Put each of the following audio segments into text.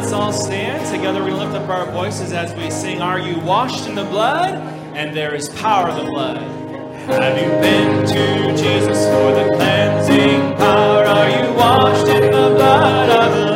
let's all stand. Together we lift up our voices as we sing, Are you washed in the blood? And there is power in the blood. Have you been to Jesus for the cleansing power? Are you washed in the blood of the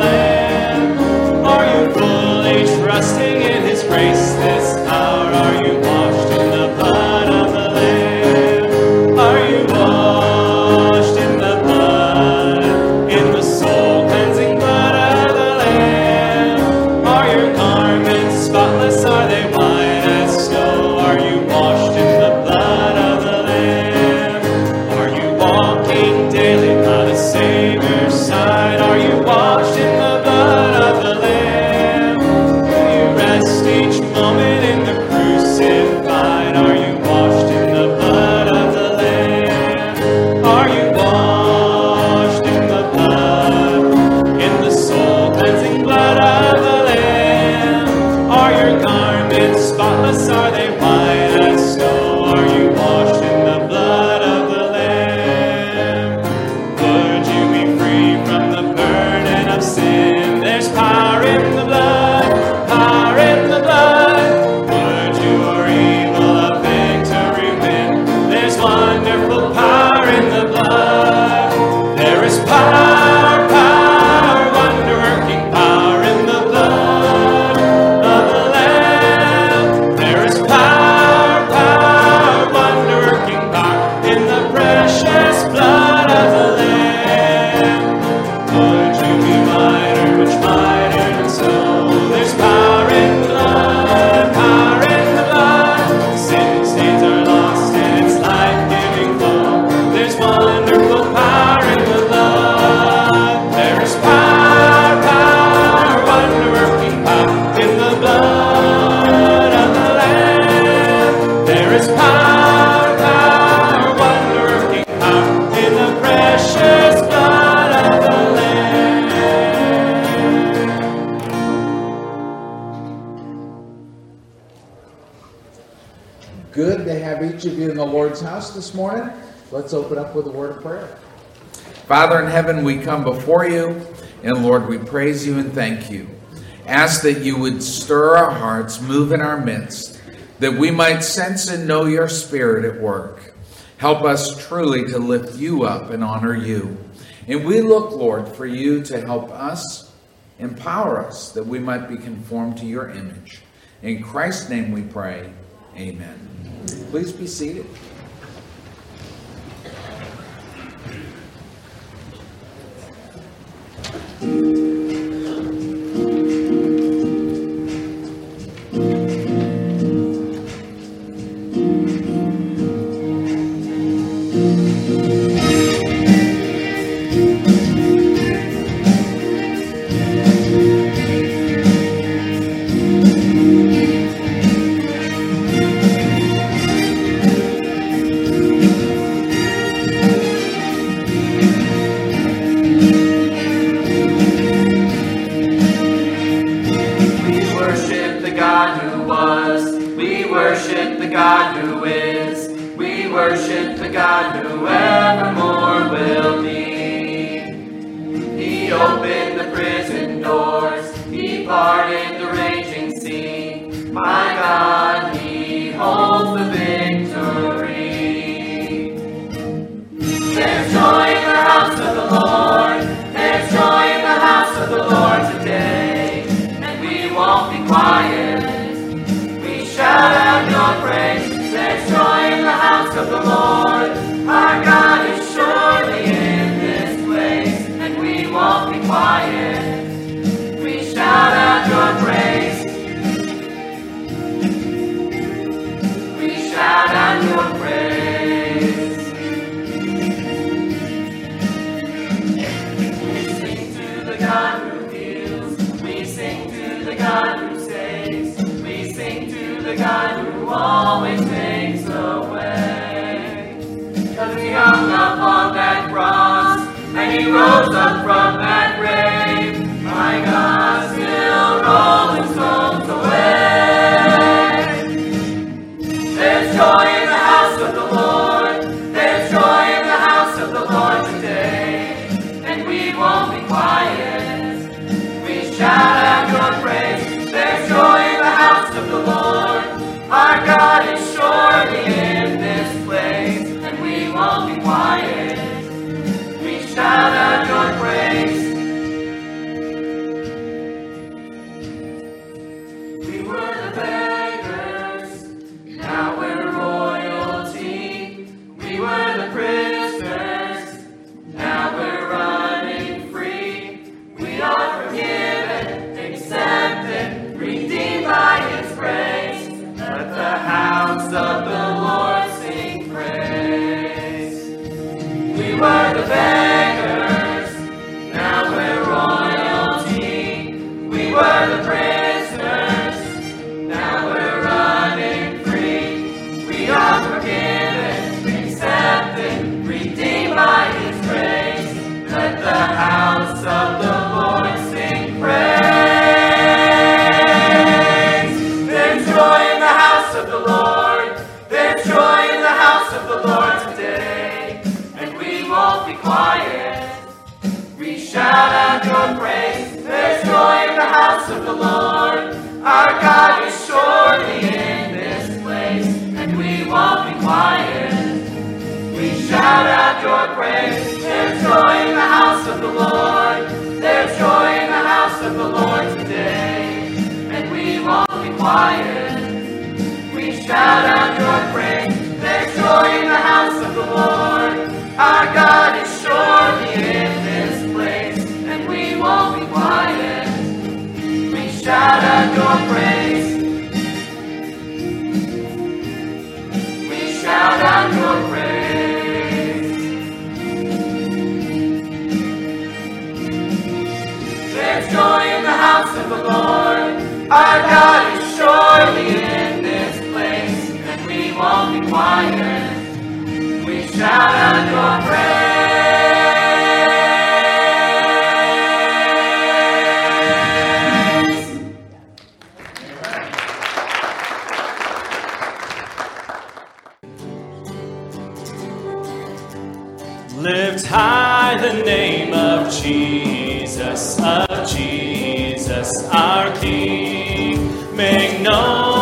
let's open up with a word of prayer. Father in heaven, we come before you, and Lord, we praise you and thank you. Ask that you would stir our hearts, move in our midst, that we might sense and know your spirit at work. Help us truly to lift you up and honor you. And we look, Lord, for you to help us, empower us, that we might be conformed to your image. In Christ's name we pray. Amen. Please be seated. God who the Lord. Our God is surely in this place, and we won't be quiet. We shout out your praise. lift high the name of Jesus, of Jesus our King. Make known.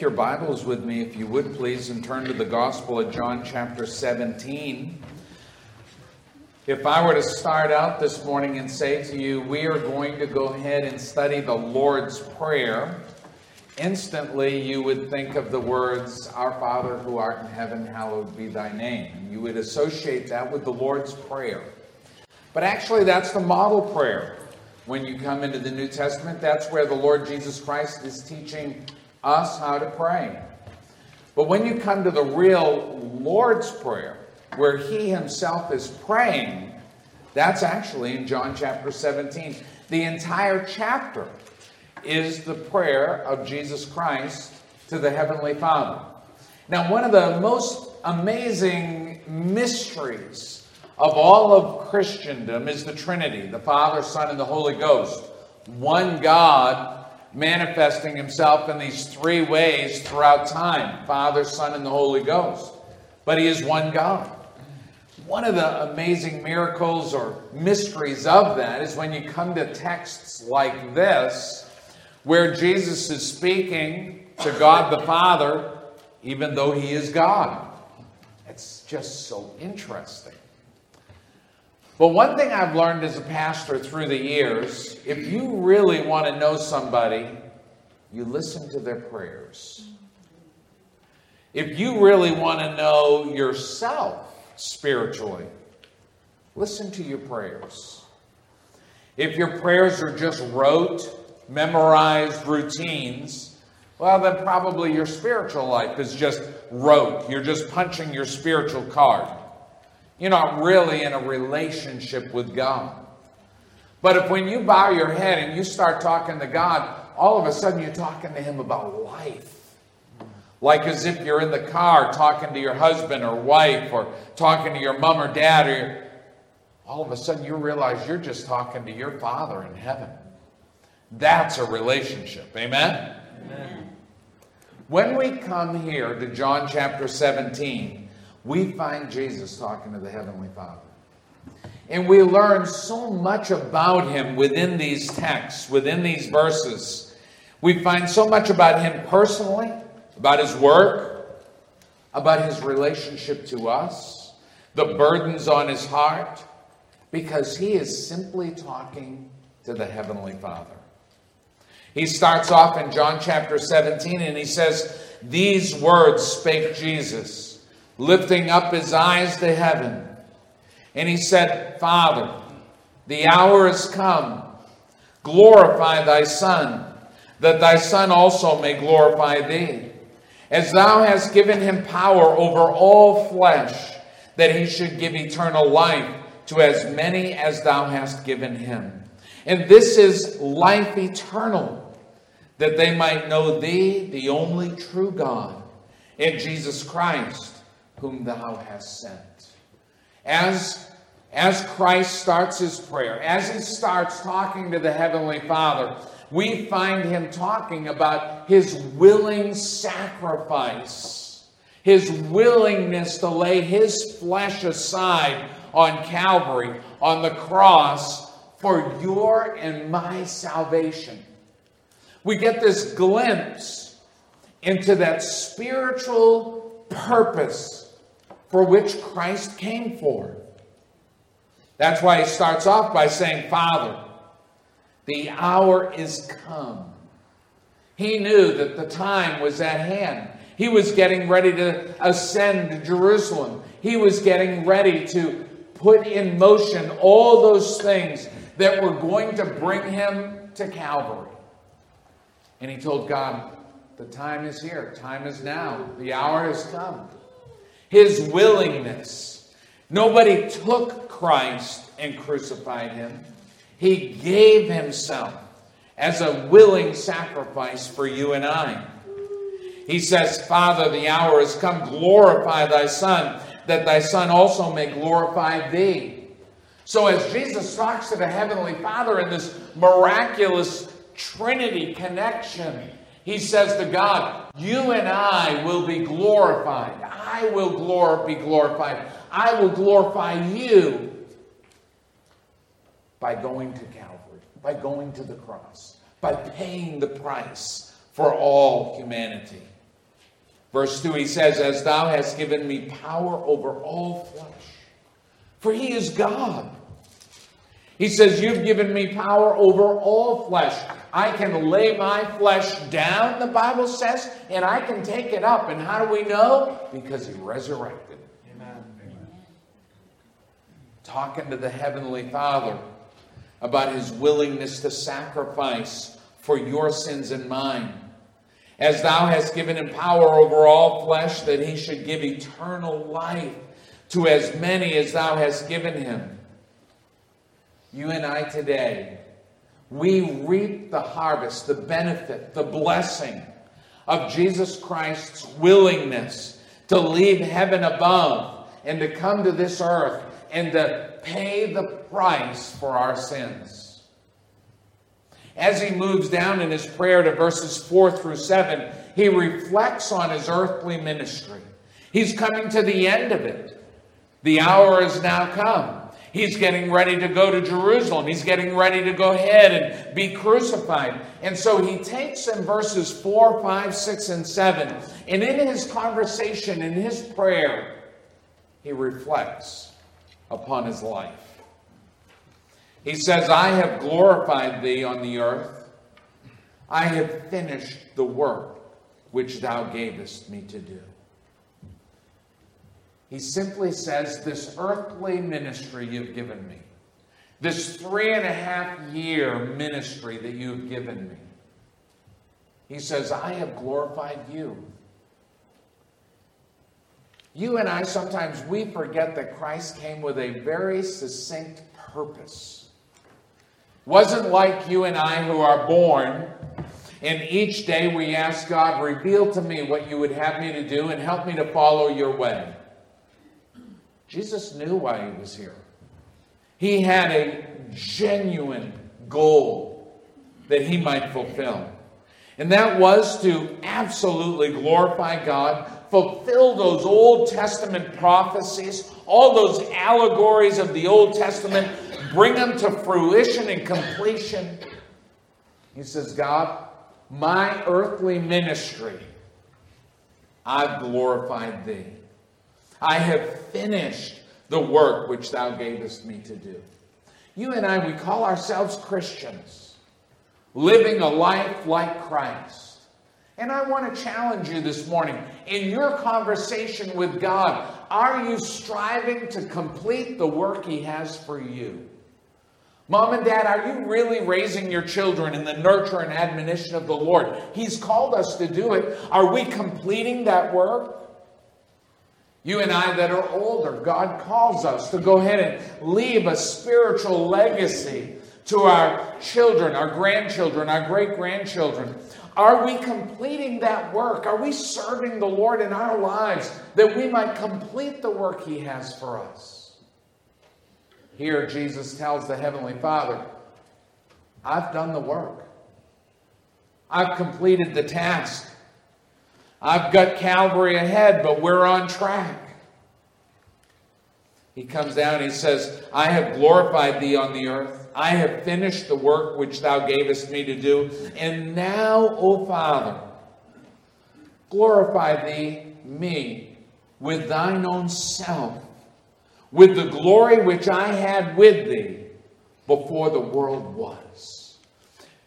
Take your Bibles with me, if you would please, and turn to the Gospel of John, chapter 17. If I were to start out this morning and say to you, we are going to go ahead and study the Lord's Prayer, instantly you would think of the words, Our Father who art in heaven, hallowed be thy name. You would associate that with the Lord's Prayer. But actually, that's the model prayer. When you come into the New Testament, that's where the Lord Jesus Christ is teaching us how to pray. But when you come to the real Lord's Prayer, where He Himself is praying, that's actually in John chapter 17. The entire chapter is the prayer of Jesus Christ to the Heavenly Father. Now, one of the most amazing mysteries of all of Christendom is the Trinity the Father, Son, and the Holy Ghost. One God manifesting himself in these three ways throughout time Father, Son, and the Holy Ghost. But he is one God. One of the amazing miracles or mysteries of that is when you come to texts like this, where Jesus is speaking to God the Father, even though he is God. It's just so interesting. But one thing I've learned as a pastor through the years if you really want to know somebody, you listen to their prayers. If you really want to know yourself spiritually, listen to your prayers. If your prayers are just rote, memorized routines, well, then probably your spiritual life is just rote. You're just punching your spiritual card. You're not really in a relationship with God. But if when you bow your head and you start talking to God, all of a sudden you're talking to Him about life. Like as if you're in the car talking to your husband or wife or talking to your mom or dad, or all of a sudden you realize you're just talking to your Father in heaven. That's a relationship. Amen? Amen. When we come here to John chapter 17, we find Jesus talking to the Heavenly Father. And we learn so much about him within these texts, within these verses. We find so much about him personally, about his work, about his relationship to us, the burdens on his heart, because he is simply talking to the Heavenly Father. He starts off in John chapter 17 and he says, These words spake Jesus lifting up his eyes to heaven. And he said, Father, the hour is come. Glorify thy Son, that thy Son also may glorify thee. As thou hast given him power over all flesh, that he should give eternal life to as many as thou hast given him. And this is life eternal, that they might know thee, the only true God, and Jesus Christ whom thou hast sent. As, as Christ starts his prayer, as he starts talking to the Heavenly Father, we find him talking about his willing sacrifice, his willingness to lay his flesh aside on Calvary, on the cross, for your and my salvation. We get this glimpse into that spiritual purpose for which Christ came for. That's why he starts off by saying, Father, the hour is come. He knew that the time was at hand. He was getting ready to ascend to Jerusalem. He was getting ready to put in motion all those things that were going to bring him to Calvary. And he told God, The time is here. Time is now. The hour has come his willingness. Nobody took Christ and crucified him, he gave himself as a willing sacrifice for you and I. He says, Father, the hour has come, glorify thy Son, that thy Son also may glorify thee. So, as Jesus talks to the Heavenly Father in this miraculous Trinity connection, he says to God, You and I will be glorified. I will glor- be glorified. I will glorify you by going to Calvary, by going to the cross, by paying the price for all humanity. Verse 2, he says, As thou hast given me power over all flesh, for he is God. He says, You've given me power over all flesh. I can lay my flesh down, the Bible says, and I can take it up. And how do we know? Because he resurrected. Amen. Talking to the Heavenly Father about his willingness to sacrifice for your sins and mine. As thou hast given him power over all flesh, that he should give eternal life to as many as thou hast given him. You and I today, we reap the harvest, the benefit, the blessing of Jesus Christ's willingness to leave heaven above and to come to this earth and to pay the price for our sins. As he moves down in his prayer to verses 4 through 7, he reflects on his earthly ministry. He's coming to the end of it. The hour has now come. He's getting ready to go to Jerusalem. He's getting ready to go ahead and be crucified. And so he takes in verses 4, 5, 6, and 7, and in his conversation, in his prayer, he reflects upon his life. He says, I have glorified thee on the earth. I have finished the work which thou gavest me to do. He simply says, This earthly ministry you've given me, this three and a half year ministry that you've given me, he says, I have glorified you. You and I sometimes we forget that Christ came with a very succinct purpose. Wasn't like you and I who are born and each day we ask God, reveal to me what you would have me to do and help me to follow your way. Jesus knew why he was here. He had a genuine goal that he might fulfill. And that was to absolutely glorify God, fulfill those Old Testament prophecies, all those allegories of the Old Testament, bring them to fruition and completion. He says, God, my earthly ministry, I've glorified thee. I have finished the work which thou gavest me to do. You and I, we call ourselves Christians, living a life like Christ. And I want to challenge you this morning. In your conversation with God, are you striving to complete the work He has for you? Mom and dad, are you really raising your children in the nurture and admonition of the Lord? He's called us to do it. Are we completing that work? You and I that are older, God calls us to go ahead and leave a spiritual legacy to our children, our grandchildren, our great grandchildren. Are we completing that work? Are we serving the Lord in our lives that we might complete the work He has for us? Here, Jesus tells the Heavenly Father, I've done the work, I've completed the task. I've got Calvary ahead, but we're on track. He comes down, and he says, I have glorified thee on the earth. I have finished the work which thou gavest me to do. And now, O Father, glorify thee, me, with thine own self, with the glory which I had with thee before the world was.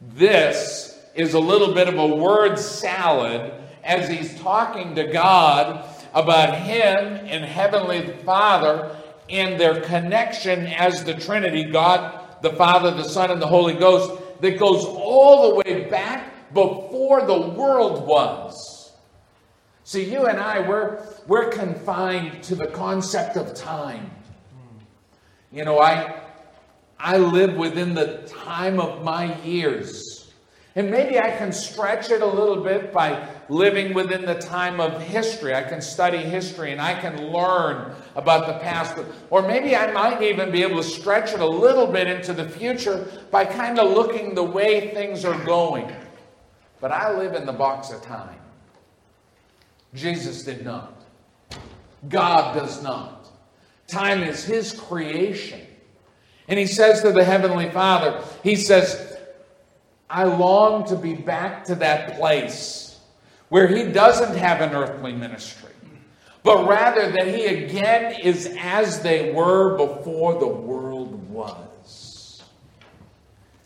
This is a little bit of a word salad as he's talking to God about him and Heavenly Father and their connection as the Trinity God, the Father, the Son, and the Holy Ghost that goes all the way back before the world was. See, you and I, we're, we're confined to the concept of time. You know, I, I live within the time of my years. And maybe I can stretch it a little bit by living within the time of history. I can study history and I can learn about the past. Or maybe I might even be able to stretch it a little bit into the future by kind of looking the way things are going. But I live in the box of time. Jesus did not. God does not. Time is His creation. And He says to the Heavenly Father, He says, I long to be back to that place where he doesn't have an earthly ministry, but rather that he again is as they were before the world was.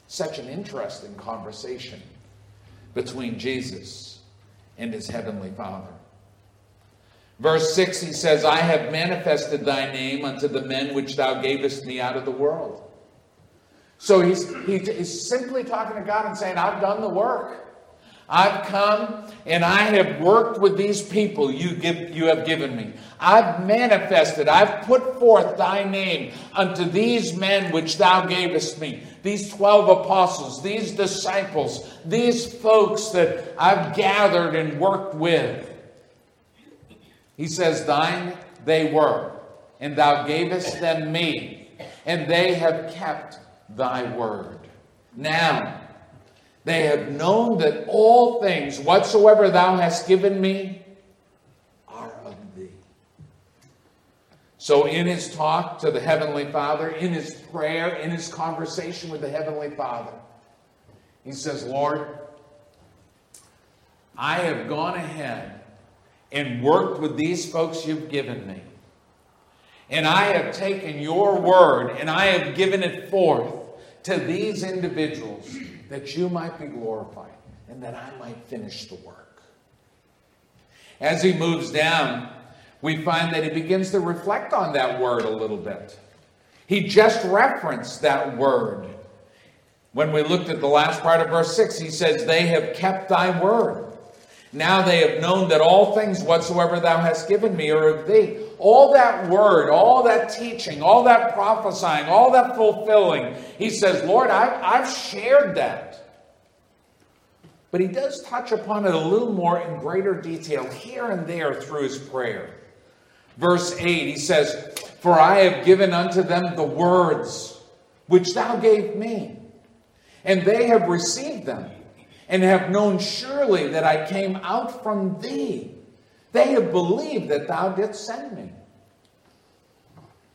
Such an interesting conversation between Jesus and his heavenly Father. Verse 6, he says, I have manifested thy name unto the men which thou gavest me out of the world. So he's, he's simply talking to God and saying, I've done the work. I've come and I have worked with these people you, give, you have given me. I've manifested, I've put forth thy name unto these men which thou gavest me, these 12 apostles, these disciples, these folks that I've gathered and worked with. He says, Thine they were, and thou gavest them me, and they have kept thy word. Now, they have known that all things whatsoever thou hast given me are of thee. So, in his talk to the Heavenly Father, in his prayer, in his conversation with the Heavenly Father, he says, Lord, I have gone ahead and worked with these folks you've given me. And I have taken your word and I have given it forth to these individuals that you might be glorified and that I might finish the work. As he moves down, we find that he begins to reflect on that word a little bit. He just referenced that word. When we looked at the last part of verse 6, he says, They have kept thy word. Now they have known that all things whatsoever thou hast given me are of thee. All that word, all that teaching, all that prophesying, all that fulfilling, he says, Lord, I've, I've shared that. But he does touch upon it a little more in greater detail here and there through his prayer. Verse 8, he says, For I have given unto them the words which thou gave me, and they have received them and have known surely that I came out from thee. They have believed that thou didst send me.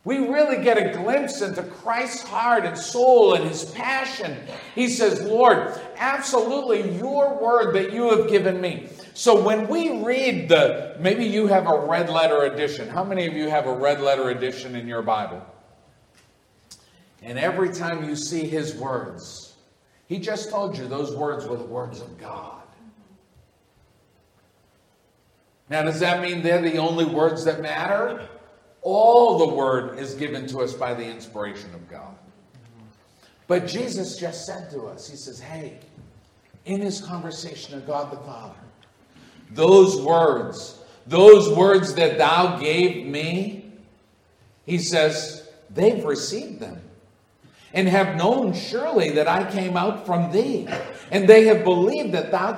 We really get a glimpse into Christ's heart and soul and his passion. He says, Lord, absolutely your word that you have given me. So when we read the, maybe you have a red letter edition. How many of you have a red letter edition in your Bible? And every time you see his words, he just told you those words were the words of God. Now, does that mean they're the only words that matter? All the word is given to us by the inspiration of God. But Jesus just said to us, He says, Hey, in his conversation of God the Father, those words, those words that thou gave me, he says, they've received them and have known surely that I came out from thee, and they have believed that thou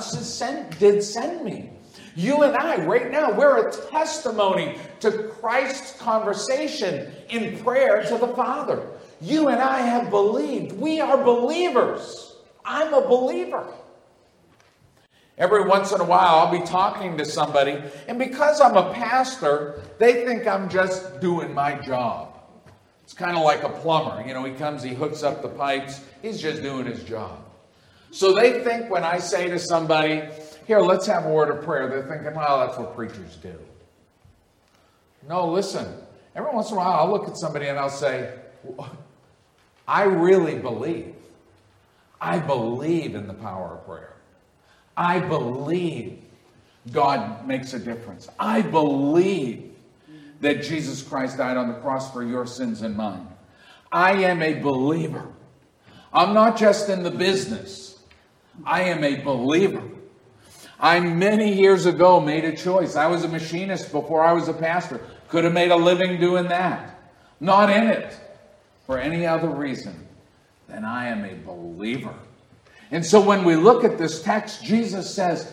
did send me. You and I, right now, we're a testimony to Christ's conversation in prayer to the Father. You and I have believed. We are believers. I'm a believer. Every once in a while, I'll be talking to somebody, and because I'm a pastor, they think I'm just doing my job. It's kind of like a plumber. You know, he comes, he hooks up the pipes, he's just doing his job. So they think when I say to somebody, here, let's have a word of prayer, they're thinking, well, that's what preachers do. No, listen. Every once in a while, I'll look at somebody and I'll say, I really believe. I believe in the power of prayer. I believe God makes a difference. I believe that Jesus Christ died on the cross for your sins and mine. I am a believer. I'm not just in the business, I am a believer. I many years ago made a choice. I was a machinist before I was a pastor. Could have made a living doing that. Not in it for any other reason than I am a believer. And so when we look at this text, Jesus says,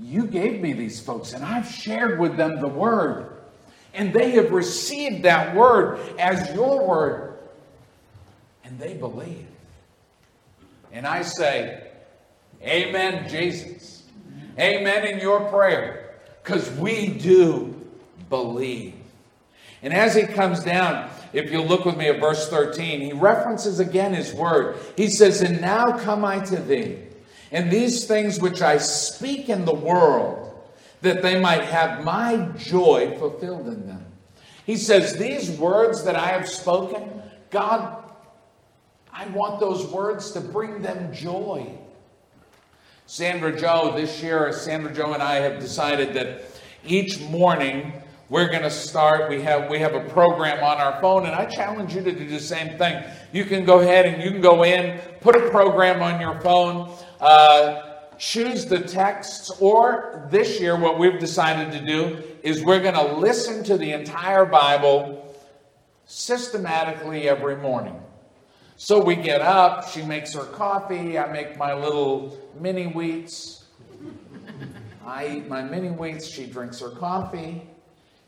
You gave me these folks, and I've shared with them the word and they have received that word as your word, and they believe. And I say, Amen, Jesus. Amen in your prayer, because we do believe. And as he comes down, if you look with me at verse 13, he references again his word. He says, And now come I to thee, and these things which I speak in the world, that they might have my joy fulfilled in them. He says, These words that I have spoken, God, I want those words to bring them joy. Sandra Joe, this year, Sandra Joe and I have decided that each morning we're going to start we have we have a program on our phone and i challenge you to do the same thing. You can go ahead and you can go in put a program on your phone uh, choose the texts or this year what we've decided to do is we're going to listen to the entire bible systematically every morning so we get up she makes her coffee i make my little mini wheats i eat my mini wheats she drinks her coffee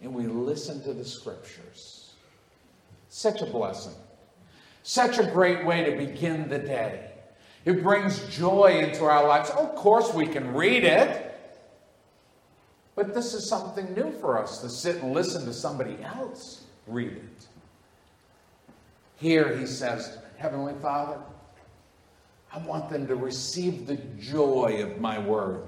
and we listen to the scriptures. Such a blessing. Such a great way to begin the day. It brings joy into our lives. Of course, we can read it. But this is something new for us to sit and listen to somebody else read it. Here he says, Heavenly Father, I want them to receive the joy of my word.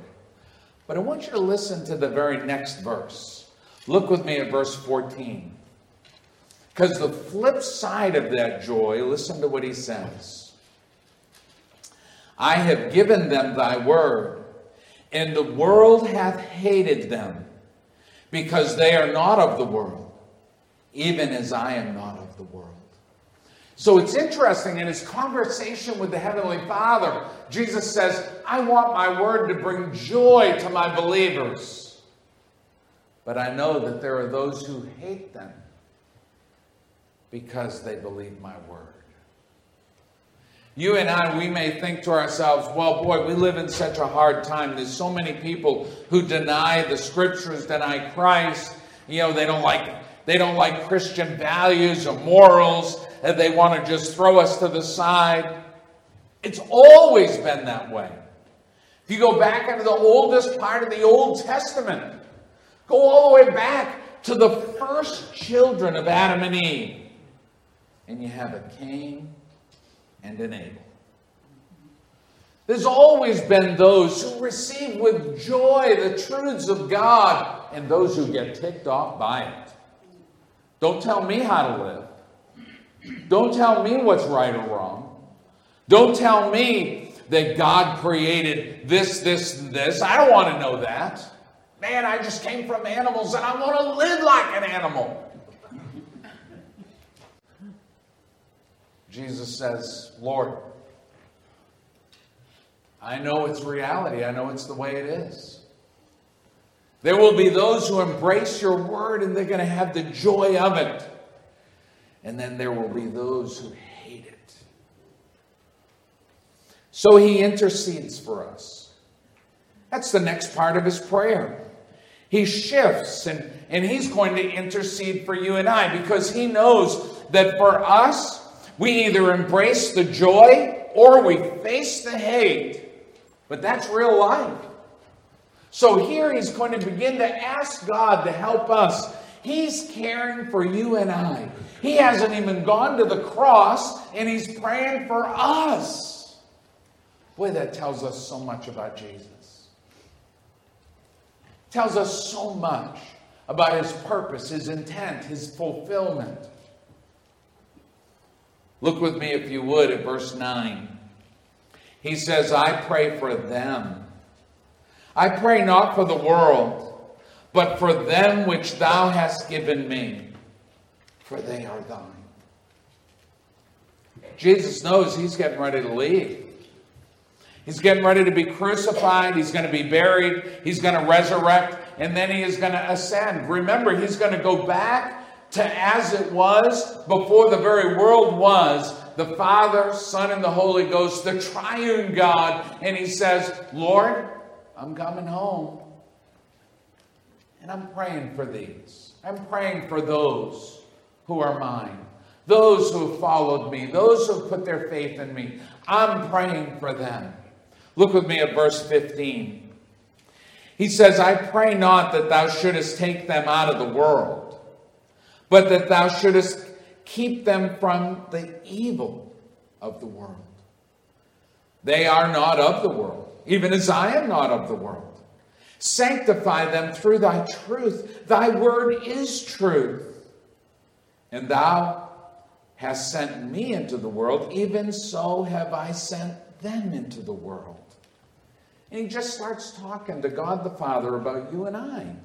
But I want you to listen to the very next verse. Look with me at verse 14. Because the flip side of that joy, listen to what he says I have given them thy word, and the world hath hated them, because they are not of the world, even as I am not of the world. So it's interesting in his conversation with the Heavenly Father, Jesus says, I want my word to bring joy to my believers. But I know that there are those who hate them because they believe my word. You and I, we may think to ourselves, well, boy, we live in such a hard time. There's so many people who deny the scriptures, deny Christ. You know, they don't like they don't like Christian values or morals, and they want to just throw us to the side. It's always been that way. If you go back into the oldest part of the Old Testament, Go all the way back to the first children of Adam and Eve. And you have a Cain and an Abel. There's always been those who receive with joy the truths of God and those who get ticked off by it. Don't tell me how to live. Don't tell me what's right or wrong. Don't tell me that God created this, this, and this. I don't want to know that. Man, I just came from animals and I want to live like an animal. Jesus says, Lord, I know it's reality. I know it's the way it is. There will be those who embrace your word and they're going to have the joy of it. And then there will be those who hate it. So he intercedes for us. That's the next part of his prayer. He shifts and, and he's going to intercede for you and I because he knows that for us, we either embrace the joy or we face the hate. But that's real life. So here he's going to begin to ask God to help us. He's caring for you and I. He hasn't even gone to the cross and he's praying for us. Boy, that tells us so much about Jesus tells us so much about his purpose, his intent, his fulfillment. Look with me, if you would, at verse 9. He says, I pray for them. I pray not for the world, but for them which thou hast given me, for they are thine. Jesus knows he's getting ready to leave. He's getting ready to be crucified. He's going to be buried. He's going to resurrect. And then he is going to ascend. Remember, he's going to go back to as it was before the very world was the Father, Son, and the Holy Ghost, the triune God. And he says, Lord, I'm coming home. And I'm praying for these. I'm praying for those who are mine, those who have followed me, those who have put their faith in me. I'm praying for them. Look with me at verse 15. He says, I pray not that thou shouldest take them out of the world, but that thou shouldest keep them from the evil of the world. They are not of the world, even as I am not of the world. Sanctify them through thy truth. Thy word is truth. And thou hast sent me into the world, even so have I sent them into the world. And he just starts talking to God the Father about you and I.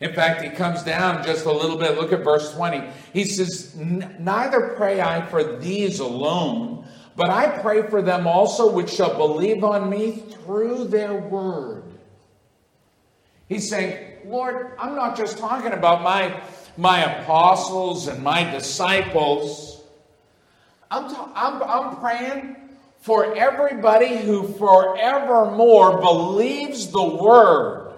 In fact, he comes down just a little bit. Look at verse 20. He says, Neither pray I for these alone, but I pray for them also which shall believe on me through their word. He's saying, Lord, I'm not just talking about my, my apostles and my disciples. I'm, ta- I'm, I'm praying for everybody who forevermore believes the word.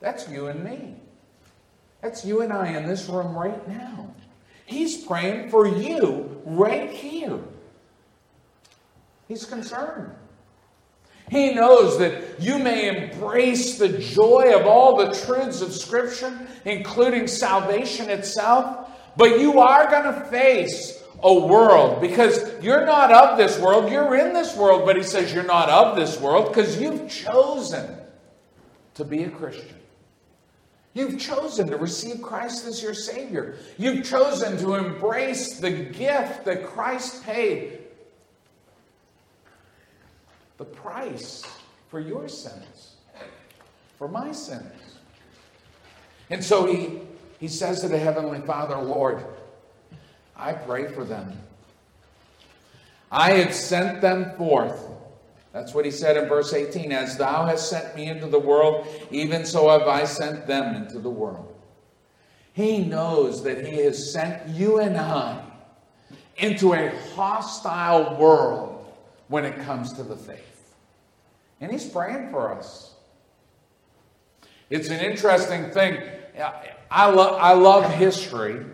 That's you and me. That's you and I in this room right now. He's praying for you right here. He's concerned. He knows that you may embrace the joy of all the truths of Scripture, including salvation itself, but you are going to face a world because you're not of this world. You're in this world, but he says you're not of this world because you've chosen to be a Christian. You've chosen to receive Christ as your Savior. You've chosen to embrace the gift that Christ paid the price for your sins, for my sins. And so he, he says to the Heavenly Father, Lord, I pray for them. I have sent them forth. That's what he said in verse 18 As thou hast sent me into the world, even so have I sent them into the world. He knows that he has sent you and I into a hostile world when it comes to the faith. And he's praying for us. It's an interesting thing. I, lo- I love history,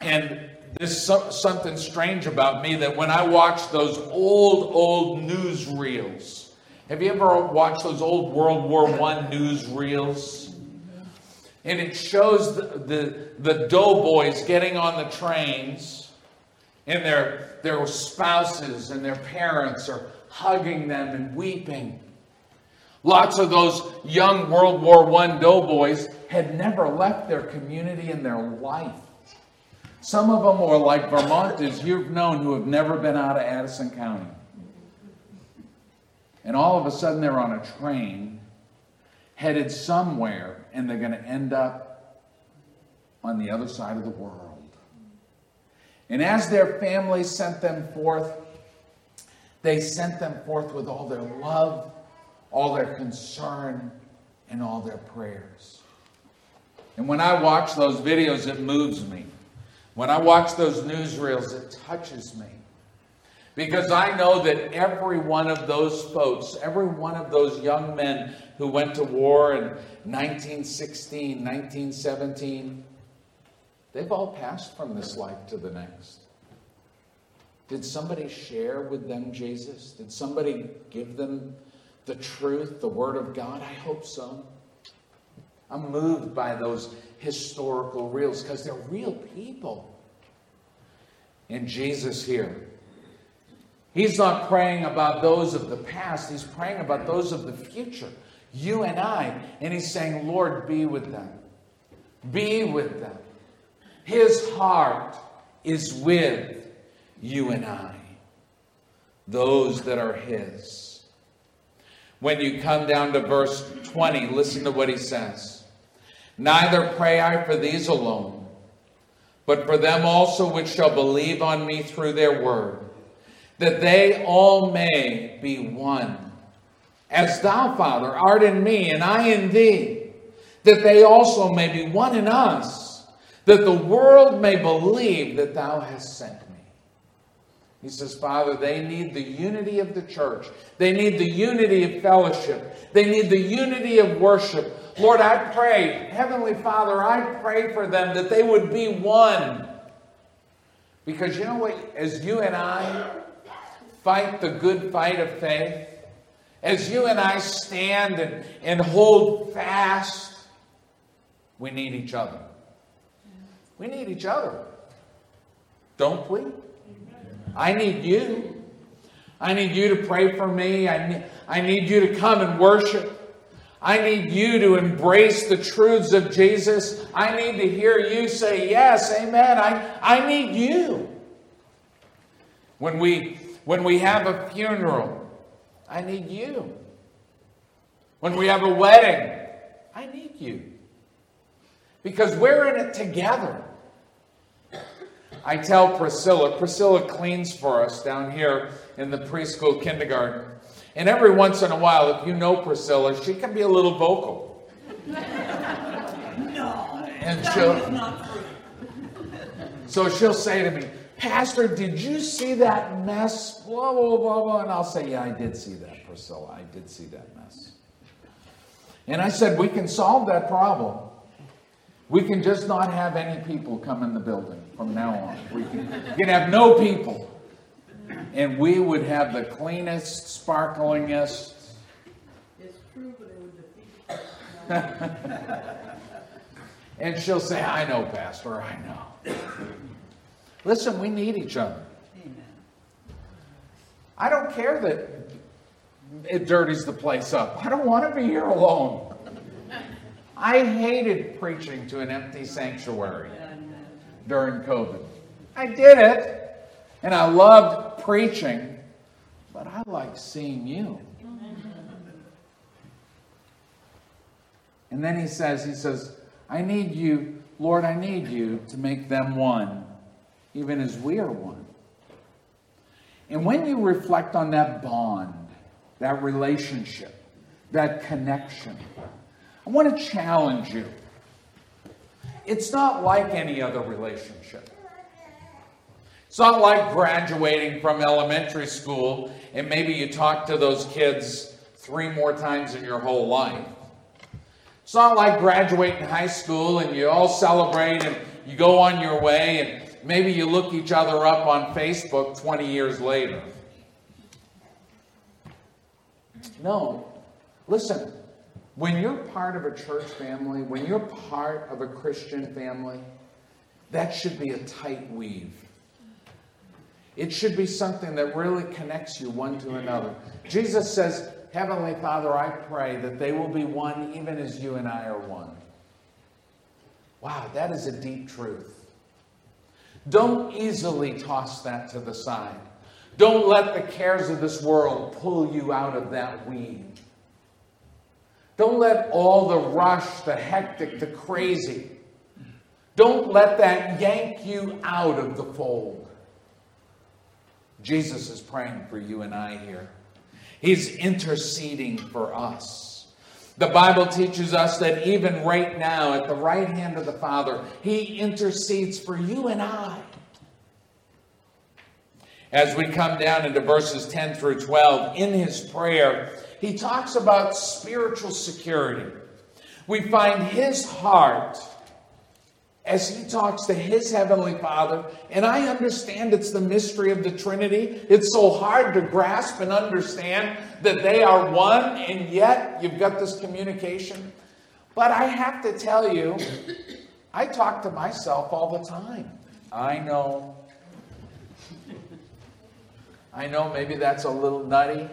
and there's something strange about me that when I watch those old, old news reels, have you ever watched those old World War I news reels? And it shows the, the, the doughboys getting on the trains, and their, their spouses and their parents are hugging them and weeping. Lots of those young World War I doughboys had never left their community in their life. Some of them were like Vermonters you've known who have never been out of Addison County. And all of a sudden they're on a train headed somewhere and they're going to end up on the other side of the world. And as their families sent them forth, they sent them forth with all their love, all their concern, and all their prayers. And when I watch those videos, it moves me. When I watch those newsreels, it touches me. Because I know that every one of those folks, every one of those young men who went to war in 1916, 1917, they've all passed from this life to the next. Did somebody share with them Jesus? Did somebody give them the truth, the Word of God? I hope so. I'm moved by those historical reels because they're real people And Jesus here. He's not praying about those of the past, he's praying about those of the future, you and I. And he's saying, Lord, be with them. Be with them. His heart is with you and I, those that are his. When you come down to verse 20, listen to what he says. Neither pray I for these alone but for them also which shall believe on me through their word, that they all may be one. As thou, Father, art in me, and I in thee, that they also may be one in us, that the world may believe that thou hast sent me. He says, Father, they need the unity of the church. They need the unity of fellowship. They need the unity of worship. Lord, I pray, Heavenly Father, I pray for them that they would be one. Because you know what? As you and I fight the good fight of faith, as you and I stand and, and hold fast, we need each other. We need each other. Don't we? I need you. I need you to pray for me. I need, I need you to come and worship. I need you to embrace the truths of Jesus. I need to hear you say, Yes, amen. I, I need you. When we, when we have a funeral, I need you. When we have a wedding, I need you. Because we're in it together. I tell Priscilla, Priscilla cleans for us down here in the preschool kindergarten. And every once in a while, if you know Priscilla, she can be a little vocal. no. And she'll, so she'll say to me, Pastor, did you see that mess? Blah, blah, blah, blah. And I'll say, Yeah, I did see that, Priscilla. I did see that mess. And I said, We can solve that problem. We can just not have any people come in the building from now on. We can, we can have no people. And we would have the cleanest, sparklingest. It's true, but it would defeat. and she'll say, I know, Pastor, I know. Listen, we need each other. Amen. I don't care that it dirties the place up. I don't want to be here alone. I hated preaching to an empty sanctuary during COVID. I did it, and I loved preaching, but I like seeing you. And then he says, he says, I need you, Lord, I need you to make them one, even as we are one. And when you reflect on that bond, that relationship, that connection, I want to challenge you. It's not like any other relationship. It's not like graduating from elementary school and maybe you talk to those kids three more times in your whole life. It's not like graduating high school and you all celebrate and you go on your way and maybe you look each other up on Facebook 20 years later. No. Listen, when you're part of a church family, when you're part of a Christian family, that should be a tight weave. It should be something that really connects you one to another. Jesus says, Heavenly Father, I pray that they will be one even as you and I are one. Wow, that is a deep truth. Don't easily toss that to the side. Don't let the cares of this world pull you out of that weave. Don't let all the rush, the hectic, the crazy, don't let that yank you out of the fold. Jesus is praying for you and I here. He's interceding for us. The Bible teaches us that even right now, at the right hand of the Father, He intercedes for you and I. As we come down into verses 10 through 12, in His prayer, he talks about spiritual security. We find his heart as he talks to his heavenly father. And I understand it's the mystery of the Trinity. It's so hard to grasp and understand that they are one, and yet you've got this communication. But I have to tell you, I talk to myself all the time. I know. I know maybe that's a little nutty.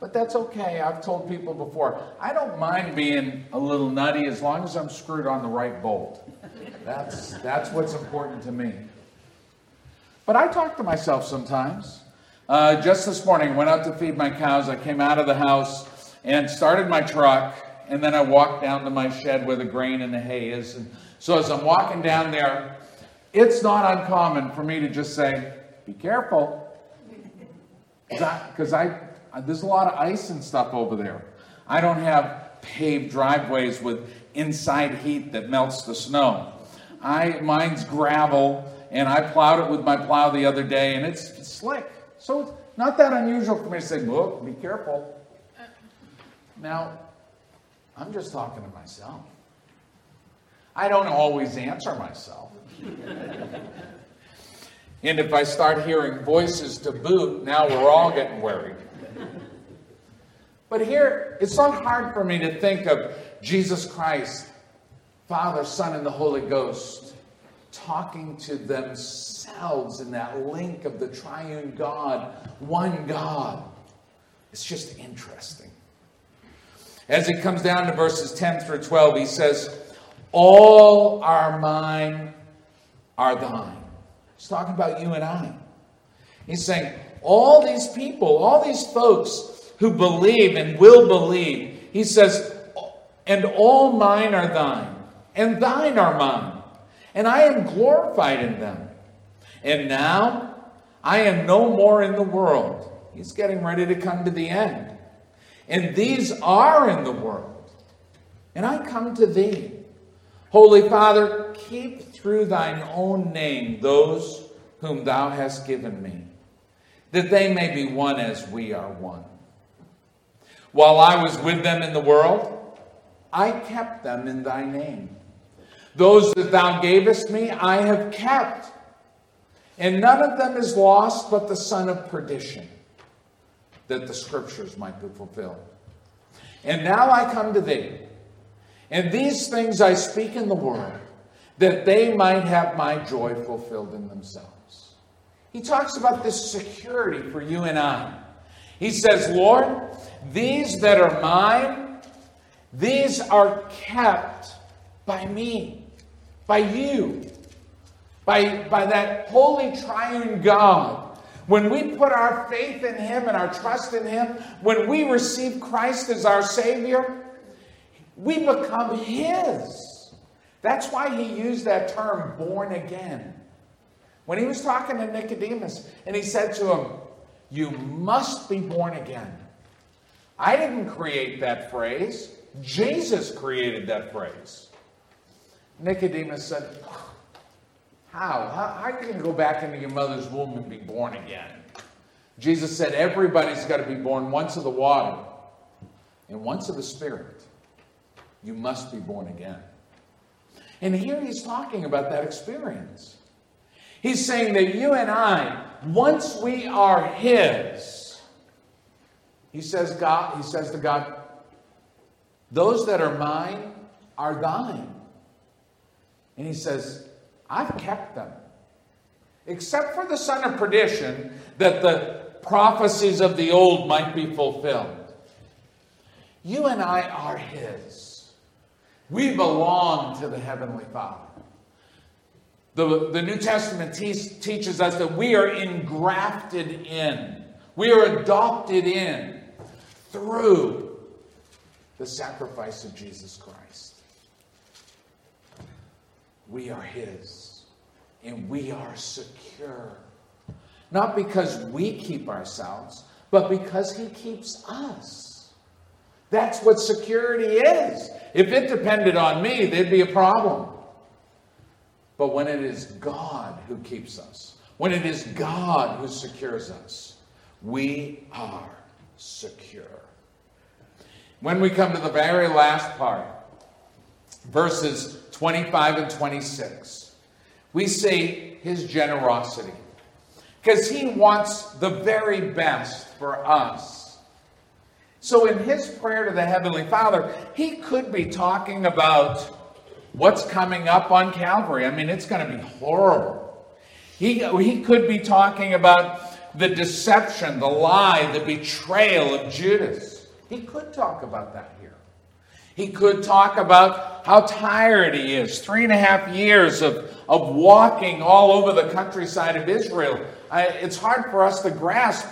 But that's okay. I've told people before, I don't mind being a little nutty as long as I'm screwed on the right bolt. That's, that's what's important to me. But I talk to myself sometimes. Uh, just this morning, went out to feed my cows. I came out of the house and started my truck, and then I walked down to my shed where the grain and the hay is. And so as I'm walking down there, it's not uncommon for me to just say, "Be careful," because I, there's a lot of ice and stuff over there. I don't have paved driveways with inside heat that melts the snow. I mine's gravel, and I plowed it with my plow the other day, and it's, slick. So it's not that unusual for me to say, "Look, be careful." Now, I'm just talking to myself. I don't always answer myself. and if I start hearing voices to boot, now we're all getting worried. But here, it's not hard for me to think of Jesus Christ Father, Son, and the Holy Ghost talking to themselves in that link of the triune God, one God. It's just interesting. As it comes down to verses 10 through 12, he says, All are mine are thine. He's talking about you and I. He's saying, All these people, all these folks who believe and will believe, he says, And all mine are thine, and thine are mine, and I am glorified in them. And now I am no more in the world. He's getting ready to come to the end. And these are in the world. And I come to thee. Holy Father, keep through thine own name those whom thou hast given me, that they may be one as we are one. While I was with them in the world, I kept them in thy name. Those that thou gavest me, I have kept. And none of them is lost but the son of perdition, that the scriptures might be fulfilled. And now I come to thee. And these things I speak in the world, that they might have my joy fulfilled in themselves. He talks about this security for you and I. He says, Lord, these that are mine, these are kept by me, by you, by, by that holy triune God. When we put our faith in Him and our trust in Him, when we receive Christ as our Savior, we become His. That's why He used that term, born again. When He was talking to Nicodemus and He said to him, You must be born again. I didn't create that phrase, Jesus created that phrase. Nicodemus said, How? How, are you going to go back into your mother's womb and be born again? Jesus said, Everybody's got to be born once of the water and once of the Spirit. You must be born again. And here he's talking about that experience. He's saying that you and I, once we are his, he says, God, he says to God, those that are mine are thine. And he says, I've kept them. Except for the son of perdition, that the prophecies of the old might be fulfilled. You and I are his. We belong to the Heavenly Father. The, the New Testament te- teaches us that we are engrafted in, we are adopted in through the sacrifice of Jesus Christ. We are His, and we are secure. Not because we keep ourselves, but because He keeps us. That's what security is. If it depended on me, there'd be a problem. But when it is God who keeps us, when it is God who secures us, we are secure. When we come to the very last part, verses 25 and 26, we see his generosity. Because he wants the very best for us. So, in his prayer to the Heavenly Father, he could be talking about what's coming up on Calvary. I mean, it's going to be horrible. He, he could be talking about the deception, the lie, the betrayal of Judas. He could talk about that here. He could talk about how tired he is. Three and a half years of, of walking all over the countryside of Israel. I, it's hard for us to grasp.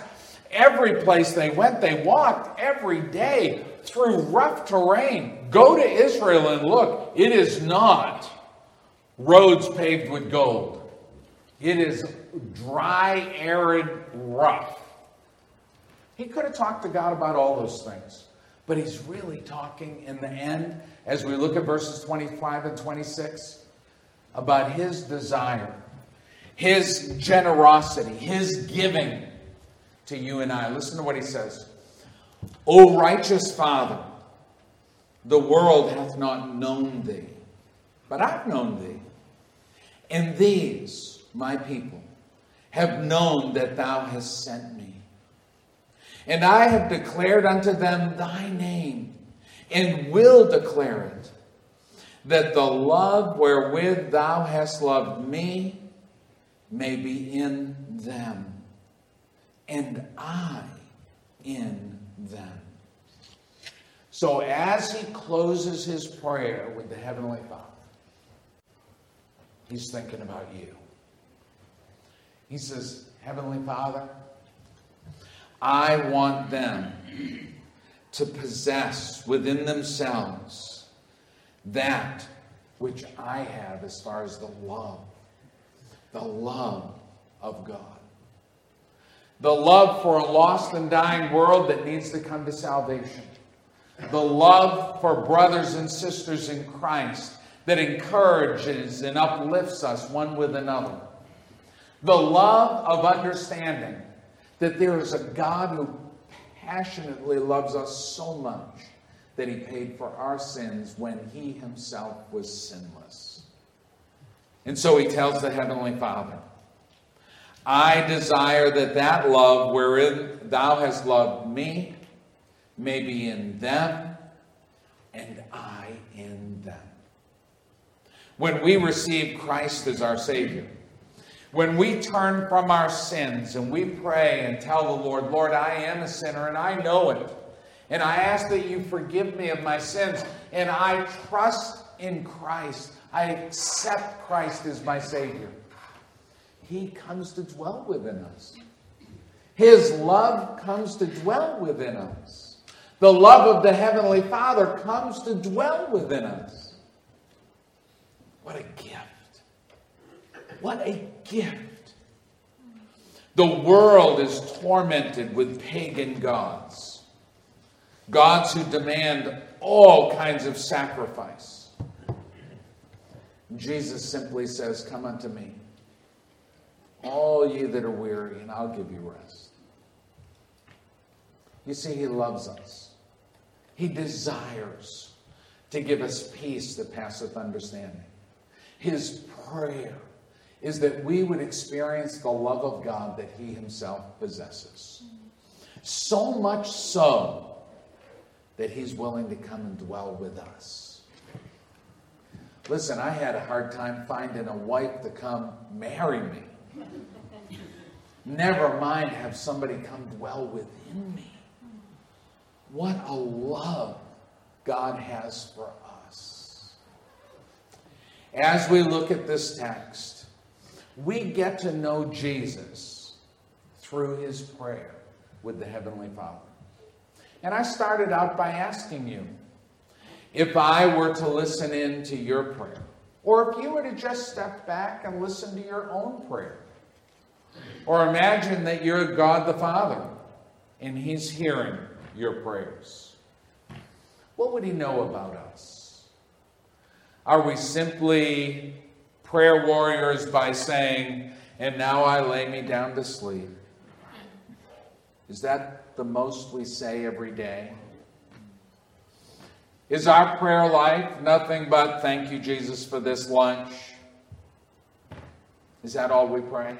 Every place they went, they walked every day through rough terrain. Go to Israel and look. It is not roads paved with gold, it is dry, arid, rough. He could have talked to God about all those things. But he's really talking in the end, as we look at verses 25 and 26, about his desire, his generosity, his giving to you and I. Listen to what he says. O righteous Father, the world hath not known thee, but I've known thee. And these, my people, have known that thou hast sent me. And I have declared unto them thy name, and will declare it, that the love wherewith thou hast loved me may be in them, and I in them. So as he closes his prayer with the Heavenly Father, he's thinking about you. He says, Heavenly Father, I want them to possess within themselves that which I have as far as the love, the love of God. The love for a lost and dying world that needs to come to salvation. The love for brothers and sisters in Christ that encourages and uplifts us one with another. The love of understanding that there is a God who passionately loves us so much that he paid for our sins when he himself was sinless. And so he tells the Heavenly Father, I desire that that love wherein thou hast loved me may be in them and I in them. When we receive Christ as our Savior, when we turn from our sins and we pray and tell the Lord, Lord, I am a sinner and I know it. And I ask that you forgive me of my sins. And I trust in Christ. I accept Christ as my Savior. He comes to dwell within us. His love comes to dwell within us. The love of the Heavenly Father comes to dwell within us. What a gift. What a gift. The world is tormented with pagan gods, gods who demand all kinds of sacrifice. Jesus simply says, Come unto me, all ye that are weary, and I'll give you rest. You see, He loves us, He desires to give us peace that passeth understanding. His prayer is that we would experience the love of God that He Himself possesses. So much so that He's willing to come and dwell with us. Listen, I had a hard time finding a wife to come marry me. Never mind have somebody come dwell within me. What a love God has for us. As we look at this text, we get to know Jesus through his prayer with the Heavenly Father. And I started out by asking you if I were to listen in to your prayer, or if you were to just step back and listen to your own prayer, or imagine that you're God the Father and he's hearing your prayers. What would he know about us? Are we simply prayer warriors by saying, And now I lay me down to sleep. Is that the most we say every day? Is our prayer life nothing but thank you, Jesus, for this lunch? Is that all we pray?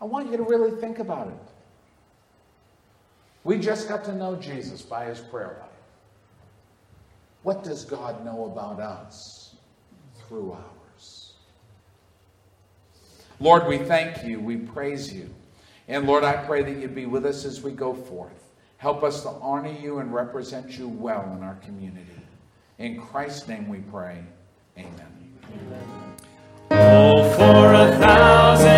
I want you to really think about it. We just got to know Jesus by his prayer life. What does God know about us through ours? Lord, we thank you. We praise you. And Lord, I pray that you be with us as we go forth. Help us to honor you and represent you well in our community. In Christ's name we pray. Amen. Oh, for a thousand.